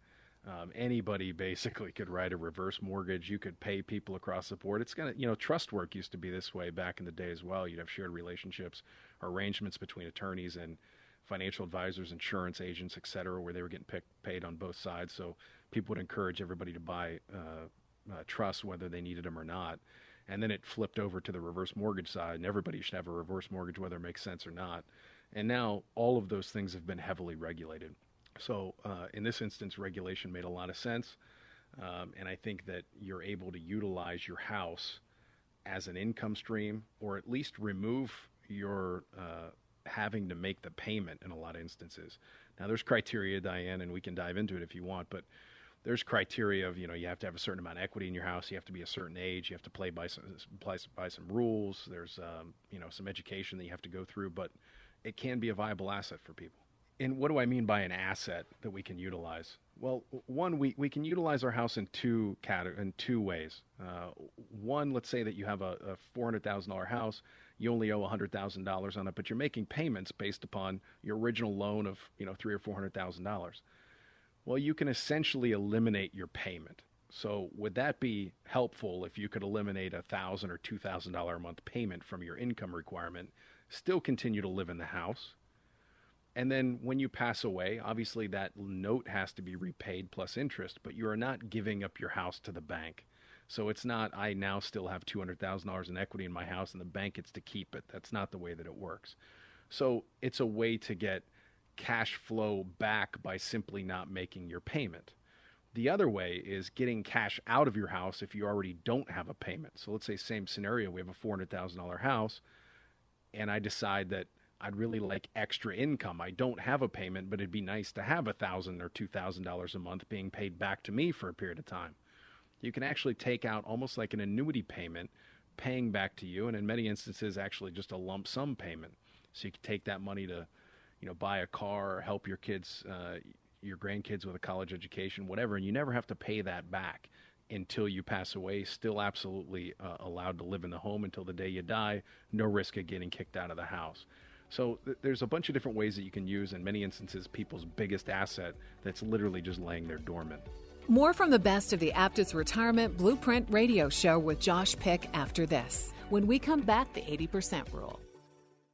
Um, anybody basically could write a reverse mortgage. You could pay people across the board. It's gonna, you know, trust work used to be this way back in the day as well. You'd have shared relationships, arrangements between attorneys and financial advisors, insurance agents, et cetera, where they were getting pick, paid on both sides. So people would encourage everybody to buy uh, uh, trusts, whether they needed them or not. And then it flipped over to the reverse mortgage side, and everybody should have a reverse mortgage, whether it makes sense or not. And now all of those things have been heavily regulated. So uh, in this instance, regulation made a lot of sense. Um, and I think that you're able to utilize your house as an income stream, or at least remove your uh, having to make the payment in a lot of instances. Now, there's criteria, Diane, and we can dive into it if you want, but there's criteria of you know you have to have a certain amount of equity in your house, you have to be a certain age, you have to play by some play by some rules. There's um, you know some education that you have to go through, but it can be a viable asset for people. And what do I mean by an asset that we can utilize? Well, one, we, we can utilize our house in two cat- in two ways. Uh, one, let's say that you have a, a four hundred thousand dollar house, you only owe hundred thousand dollars on it, but you're making payments based upon your original loan of you know three or four hundred thousand dollars. Well, you can essentially eliminate your payment. So would that be helpful if you could eliminate a thousand or two thousand dollar a month payment from your income requirement still continue to live in the house. And then when you pass away, obviously that note has to be repaid plus interest, but you are not giving up your house to the bank. So it's not, I now still have $200,000 in equity in my house and the bank gets to keep it. That's not the way that it works. So it's a way to get cash flow back by simply not making your payment. The other way is getting cash out of your house if you already don't have a payment. So let's say same scenario, we have a $400,000 house and I decide that I'd really like extra income. I don't have a payment, but it'd be nice to have a thousand or two thousand dollars a month being paid back to me for a period of time. You can actually take out almost like an annuity payment, paying back to you, and in many instances, actually just a lump sum payment. So you can take that money to, you know, buy a car or help your kids, uh, your grandkids with a college education, whatever, and you never have to pay that back until you pass away. Still absolutely uh, allowed to live in the home until the day you die. No risk of getting kicked out of the house. So th- there's a bunch of different ways that you can use, in many instances, people's biggest asset that's literally just laying there dormant. More from the best of the Aptus Retirement Blueprint radio show with Josh Pick after this. When we come back, the 80% rule.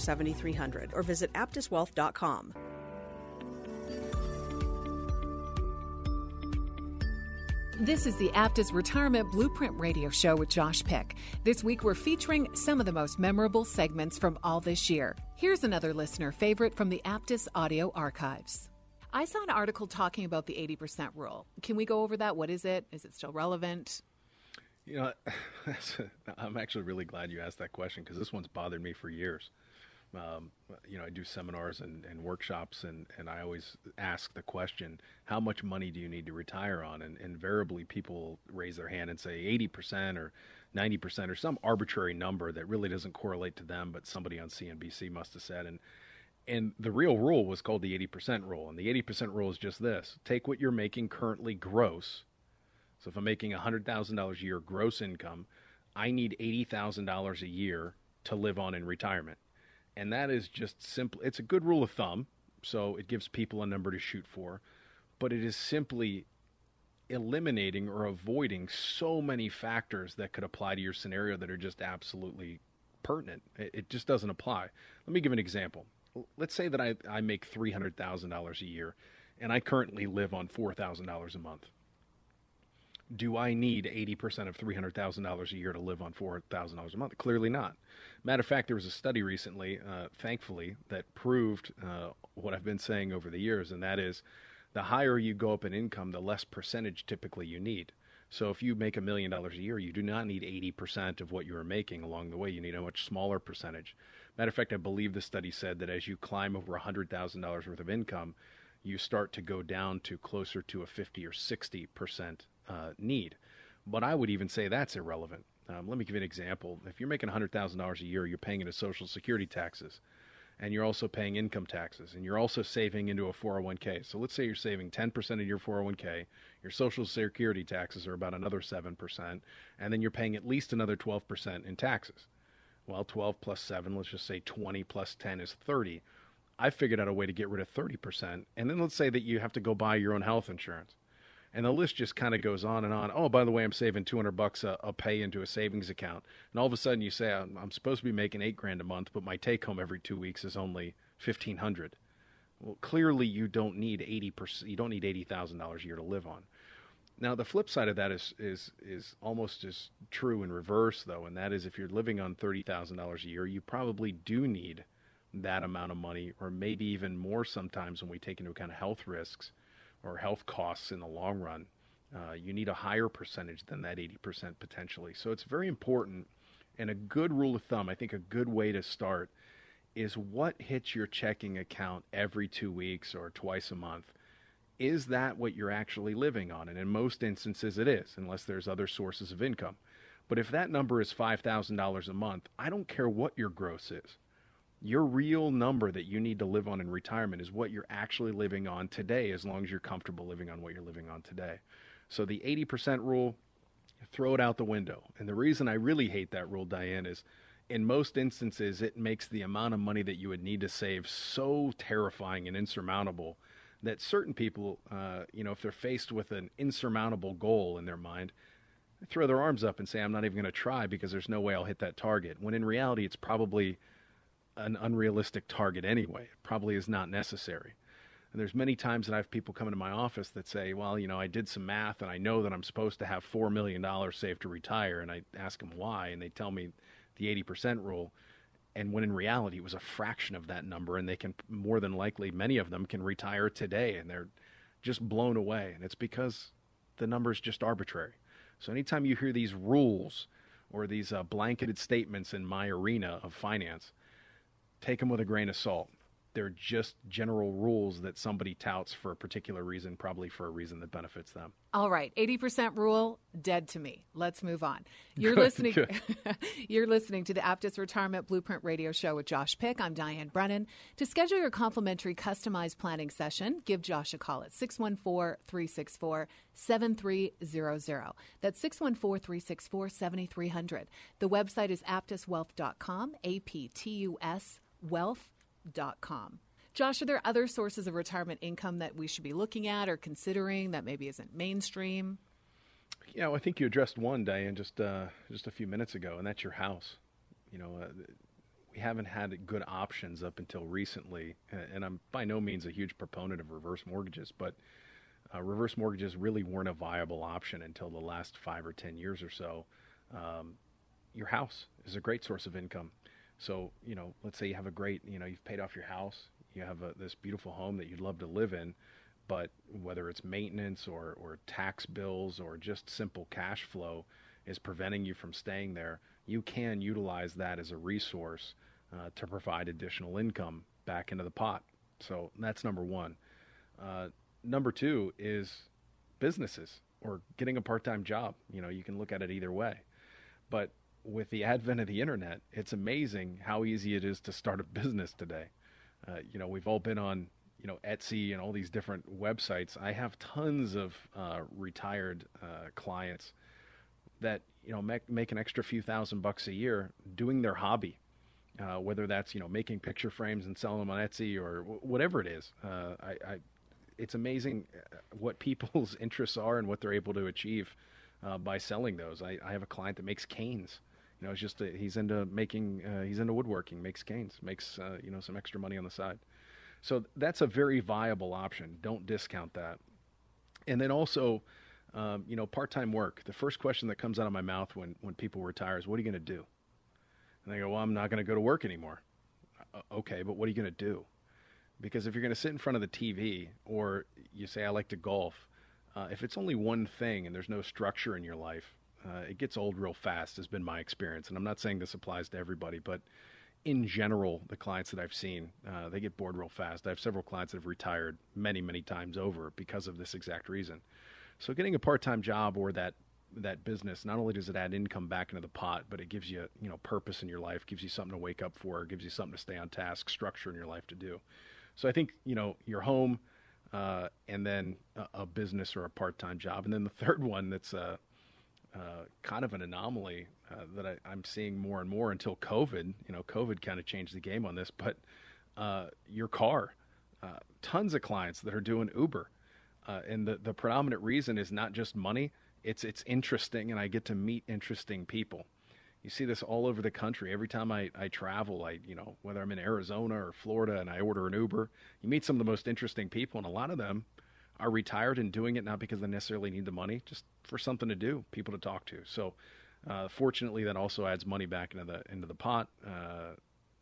7300 or visit aptuswealth.com. This is the Aptus Retirement Blueprint Radio Show with Josh Pick. This week we're featuring some of the most memorable segments from all this year. Here's another listener favorite from the Aptus audio archives. I saw an article talking about the 80% rule. Can we go over that? What is it? Is it still relevant? You know, I'm actually really glad you asked that question because this one's bothered me for years. Um, you know, I do seminars and, and, workshops, and, and I always ask the question, how much money do you need to retire on? And invariably, people raise their hand and say 80% or 90% or some arbitrary number that really doesn't correlate to them, but somebody on CNBC must have said. And, and the real rule was called the 80% rule. And the 80% rule is just this take what you're making currently gross. So if I'm making $100,000 a year gross income, I need $80,000 a year to live on in retirement and that is just simple. It's a good rule of thumb, so it gives people a number to shoot for, but it is simply eliminating or avoiding so many factors that could apply to your scenario that are just absolutely pertinent. It, it just doesn't apply. Let me give an example. Let's say that I, I make $300,000 a year and I currently live on $4,000 a month do I need 80% of $300,000 a year to live on $4,000 a month? Clearly not. Matter of fact, there was a study recently, uh, thankfully, that proved uh, what I've been saying over the years, and that is the higher you go up in income, the less percentage typically you need. So if you make a million dollars a year, you do not need 80% of what you are making along the way. You need a much smaller percentage. Matter of fact, I believe the study said that as you climb over $100,000 worth of income, you start to go down to closer to a 50 or 60 percent uh, need. But I would even say that's irrelevant. Um, let me give you an example. If you're making $100,000 a year, you're paying into Social Security taxes, and you're also paying income taxes, and you're also saving into a 401k. So let's say you're saving 10% of your 401k, your Social Security taxes are about another 7%, and then you're paying at least another 12% in taxes. Well, 12 plus 7, let's just say 20 plus 10 is 30. I figured out a way to get rid of 30%. And then let's say that you have to go buy your own health insurance and the list just kind of goes on and on. Oh, by the way, I'm saving 200 bucks a, a pay into a savings account, and all of a sudden you say I'm, I'm supposed to be making eight grand a month, but my take home every two weeks is only 1500. Well, clearly you don't need 80 percent. You don't need eighty thousand dollars a year to live on. Now the flip side of that is is is almost as true in reverse though, and that is if you're living on thirty thousand dollars a year, you probably do need that amount of money, or maybe even more sometimes when we take into account health risks or health costs in the long run, uh, you need a higher percentage than that 80% potentially. So it's very important. And a good rule of thumb, I think a good way to start is what hits your checking account every two weeks or twice a month. Is that what you're actually living on? And in most instances, it is, unless there's other sources of income. But if that number is $5,000 a month, I don't care what your gross is. Your real number that you need to live on in retirement is what you're actually living on today, as long as you're comfortable living on what you're living on today. So the 80% rule, throw it out the window. And the reason I really hate that rule, Diane, is in most instances, it makes the amount of money that you would need to save so terrifying and insurmountable that certain people, uh, you know, if they're faced with an insurmountable goal in their mind, throw their arms up and say, I'm not even going to try because there's no way I'll hit that target. When in reality, it's probably an unrealistic target anyway. It probably is not necessary. And there's many times that I have people come into my office that say, well, you know, I did some math and I know that I'm supposed to have $4 million saved to retire. And I ask them why, and they tell me the 80% rule. And when in reality, it was a fraction of that number, and they can more than likely, many of them can retire today, and they're just blown away. And it's because the number is just arbitrary. So anytime you hear these rules or these uh, blanketed statements in my arena of finance, take them with a grain of salt. They're just general rules that somebody touts for a particular reason, probably for a reason that benefits them. All right, 80% rule dead to me. Let's move on. You're good, listening good. You're listening to the Aptus Retirement Blueprint Radio Show with Josh Pick. I'm Diane Brennan. To schedule your complimentary customized planning session, give Josh a call at 614-364-7300. That's 614-364-7300. The website is aptuswealth.com, A P T U S wealth com. Josh, are there other sources of retirement income that we should be looking at or considering that maybe isn't mainstream? Yeah, I think you addressed one, Diane, just uh, just a few minutes ago, and that's your house. You know, uh, we haven't had good options up until recently, and I'm by no means a huge proponent of reverse mortgages, but uh, reverse mortgages really weren't a viable option until the last five or ten years or so. Um, your house is a great source of income. So, you know, let's say you have a great, you know, you've paid off your house, you have a, this beautiful home that you'd love to live in, but whether it's maintenance or, or tax bills or just simple cash flow is preventing you from staying there, you can utilize that as a resource uh, to provide additional income back into the pot. So that's number one. Uh, number two is businesses or getting a part time job. You know, you can look at it either way. But with the advent of the internet, it's amazing how easy it is to start a business today. Uh, you know, we've all been on, you know, Etsy and all these different websites. I have tons of uh, retired uh, clients that you know make, make an extra few thousand bucks a year doing their hobby, uh, whether that's you know making picture frames and selling them on Etsy or w- whatever it is. Uh, I, I, it's amazing uh, what people's interests are and what they're able to achieve by selling those. I, I have a client that makes canes you know, it's just a, he's into making, uh, he's into woodworking, makes canes, makes uh, you know some extra money on the side. So that's a very viable option. Don't discount that. And then also, um, you know, part-time work. The first question that comes out of my mouth when when people retire is, "What are you going to do?" And they go, "Well, I'm not going to go to work anymore." Uh, okay, but what are you going to do? Because if you're going to sit in front of the TV, or you say, "I like to golf," uh, if it's only one thing and there's no structure in your life, uh, it gets old real fast, has been my experience. And I'm not saying this applies to everybody, but in general, the clients that I've seen, uh, they get bored real fast. I have several clients that have retired many, many times over because of this exact reason. So getting a part-time job or that that business not only does it add income back into the pot, but it gives you you know purpose in your life, gives you something to wake up for, gives you something to stay on task, structure in your life to do. So I think you know your home, uh, and then a, a, business or a part-time job, and then the third one that's uh, uh, kind of an anomaly uh, that I, am seeing more and more until COVID. You know, COVID kind of changed the game on this, but uh, your car, uh, tons of clients that are doing Uber, uh, and the the predominant reason is not just money. It's it's interesting, and I get to meet interesting people. You see this all over the country. Every time I, I travel, I you know whether I'm in Arizona or Florida, and I order an Uber, you meet some of the most interesting people, and a lot of them are retired and doing it not because they necessarily need the money, just for something to do, people to talk to. So, uh, fortunately, that also adds money back into the into the pot uh,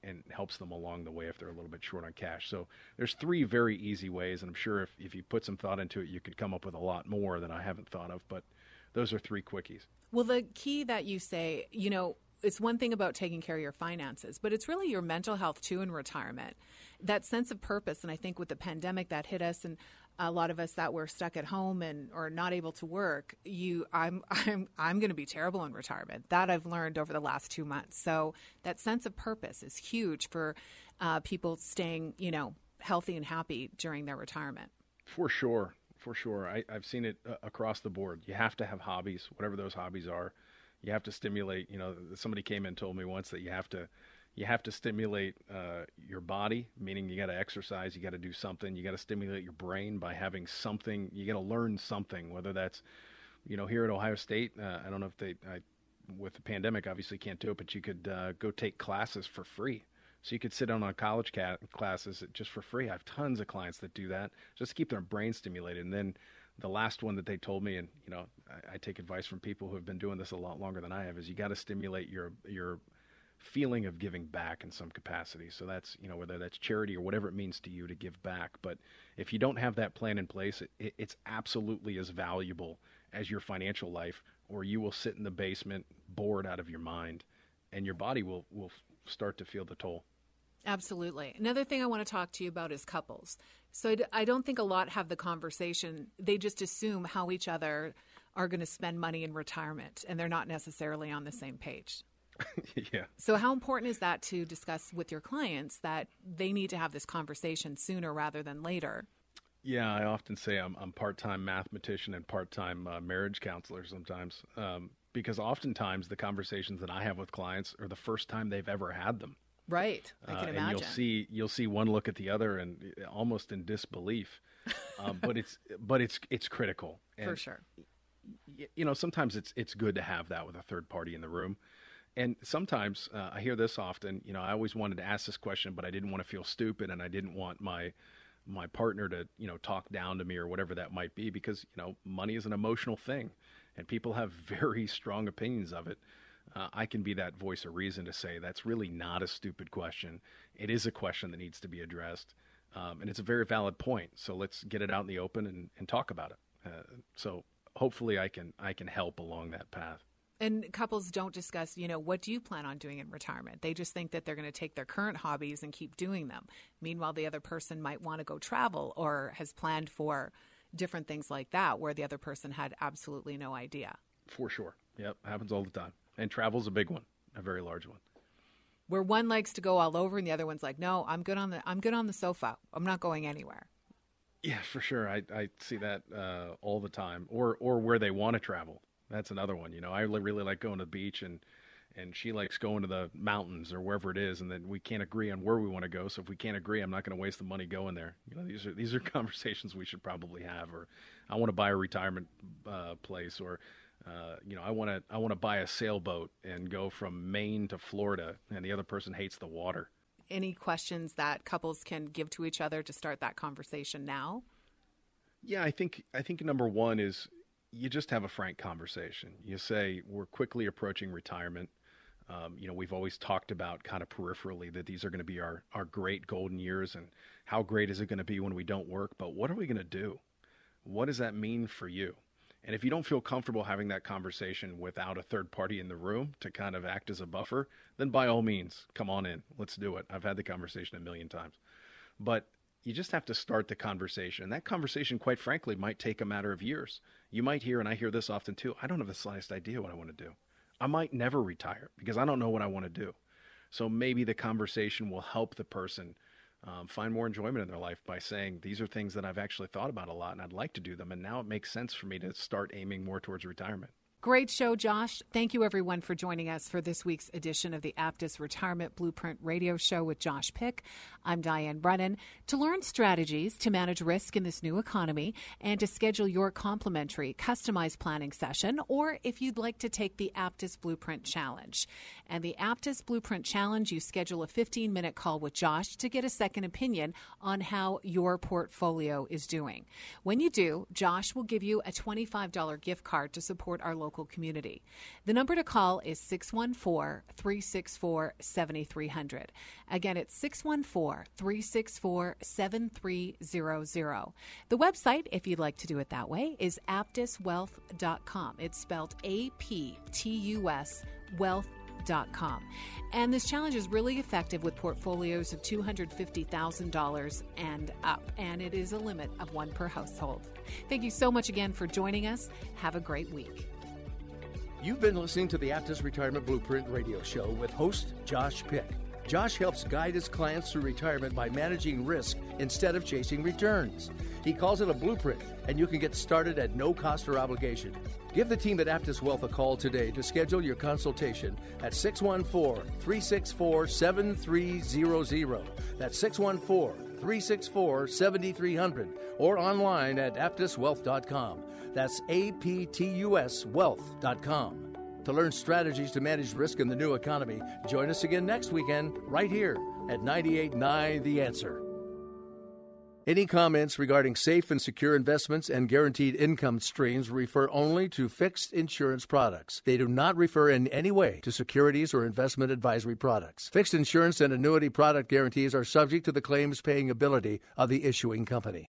and helps them along the way if they're a little bit short on cash. So, there's three very easy ways, and I'm sure if if you put some thought into it, you could come up with a lot more that I haven't thought of. But those are three quickies. Well, the key that you say, you know, it's one thing about taking care of your finances, but it's really your mental health too in retirement. That sense of purpose, and I think with the pandemic that hit us, and a lot of us that were stuck at home and or not able to work, you, I'm, I'm, I'm going to be terrible in retirement. That I've learned over the last two months. So that sense of purpose is huge for uh, people staying, you know, healthy and happy during their retirement. For sure, for sure. I, have seen it uh, across the board. You have to have hobbies, whatever those hobbies are. You have to stimulate. You know, somebody came and told me once that you have to, you have to stimulate uh, your body, meaning you got to exercise, you got to do something. You got to stimulate your brain by having something. You got to learn something, whether that's, you know, here at Ohio State. Uh, I don't know if they, I, with the pandemic, obviously can't do it, but you could uh, go take classes for free so you could sit down on college classes just for free. I have tons of clients that do that just to keep their brain stimulated. And then the last one that they told me, and you know, I, I take advice from people who have been doing this a lot longer than I have, is you got to stimulate your your feeling of giving back in some capacity. So that's you know whether that's charity or whatever it means to you to give back. But if you don't have that plan in place, it, it's absolutely as valuable as your financial life, or you will sit in the basement bored out of your mind, and your body will will start to feel the toll. Absolutely. Another thing I want to talk to you about is couples. So I don't think a lot have the conversation. They just assume how each other are going to spend money in retirement, and they're not necessarily on the same page. yeah. So, how important is that to discuss with your clients that they need to have this conversation sooner rather than later? Yeah, I often say I'm, I'm part-time mathematician and part-time uh, marriage counselor sometimes, um, because oftentimes the conversations that I have with clients are the first time they've ever had them. Right, I can uh, imagine. You'll see you'll see one look at the other and uh, almost in disbelief, um, but it's but it's it's critical and, for sure. You know, sometimes it's it's good to have that with a third party in the room, and sometimes uh, I hear this often. You know, I always wanted to ask this question, but I didn't want to feel stupid, and I didn't want my my partner to you know talk down to me or whatever that might be, because you know money is an emotional thing, and people have very strong opinions of it uh, I can be that voice of reason to say that's really not a stupid question. It is a question that needs to be addressed, um, and it's a very valid point. So let's get it out in the open and, and talk about it. Uh, so hopefully, I can I can help along that path. And couples don't discuss, you know, what do you plan on doing in retirement? They just think that they're going to take their current hobbies and keep doing them. Meanwhile, the other person might want to go travel or has planned for different things like that, where the other person had absolutely no idea. For sure. Yep. Happens all the time. And travel's a big one, a very large one. Where one likes to go all over and the other one's like, "No, I'm good on the I'm good on the sofa. I'm not going anywhere." Yeah, for sure. I, I see that uh, all the time. Or or where they want to travel. That's another one. You know, I really like going to the beach and and she likes going to the mountains or wherever it is, and then we can't agree on where we want to go. So if we can't agree, I'm not going to waste the money going there. You know, these are these are conversations we should probably have. Or I want to buy a retirement uh, place, or uh, you know, I want to I want to buy a sailboat and go from Maine to Florida, and the other person hates the water. Any questions that couples can give to each other to start that conversation now? Yeah, I think I think number one is you just have a frank conversation. You say we're quickly approaching retirement. Um, you know, we've always talked about kind of peripherally that these are going to be our our great golden years, and how great is it going to be when we don't work? But what are we going to do? What does that mean for you? And if you don't feel comfortable having that conversation without a third party in the room to kind of act as a buffer, then by all means, come on in. Let's do it. I've had the conversation a million times. But you just have to start the conversation. And that conversation, quite frankly, might take a matter of years. You might hear, and I hear this often too, I don't have the slightest idea what I want to do. I might never retire because I don't know what I want to do. So maybe the conversation will help the person um, find more enjoyment in their life by saying, These are things that I've actually thought about a lot and I'd like to do them. And now it makes sense for me to start aiming more towards retirement. Great show, Josh. Thank you, everyone, for joining us for this week's edition of the Aptus Retirement Blueprint Radio Show with Josh Pick. I'm Diane Brennan. To learn strategies to manage risk in this new economy and to schedule your complimentary customized planning session, or if you'd like to take the Aptus Blueprint Challenge. And the Aptus Blueprint Challenge, you schedule a 15 minute call with Josh to get a second opinion on how your portfolio is doing. When you do, Josh will give you a $25 gift card to support our local community. The number to call is 614 364 7300. Again, it's 614 364 7300. The website, if you'd like to do it that way, is aptuswealth.com. It's spelled A P T U S wealth.com. And this challenge is really effective with portfolios of $250,000 and up, and it is a limit of one per household. Thank you so much again for joining us. Have a great week. You've been listening to the Aptus Retirement Blueprint radio show with host Josh Pick. Josh helps guide his clients through retirement by managing risk instead of chasing returns. He calls it a blueprint, and you can get started at no cost or obligation. Give the team at Aptus Wealth a call today to schedule your consultation at 614 364 7300. That's 614 364 7300 or online at aptuswealth.com. That's A P T U S wealth.com. To learn strategies to manage risk in the new economy, join us again next weekend right here at 989 The Answer. Any comments regarding safe and secure investments and guaranteed income streams refer only to fixed insurance products. They do not refer in any way to securities or investment advisory products. Fixed insurance and annuity product guarantees are subject to the claims paying ability of the issuing company.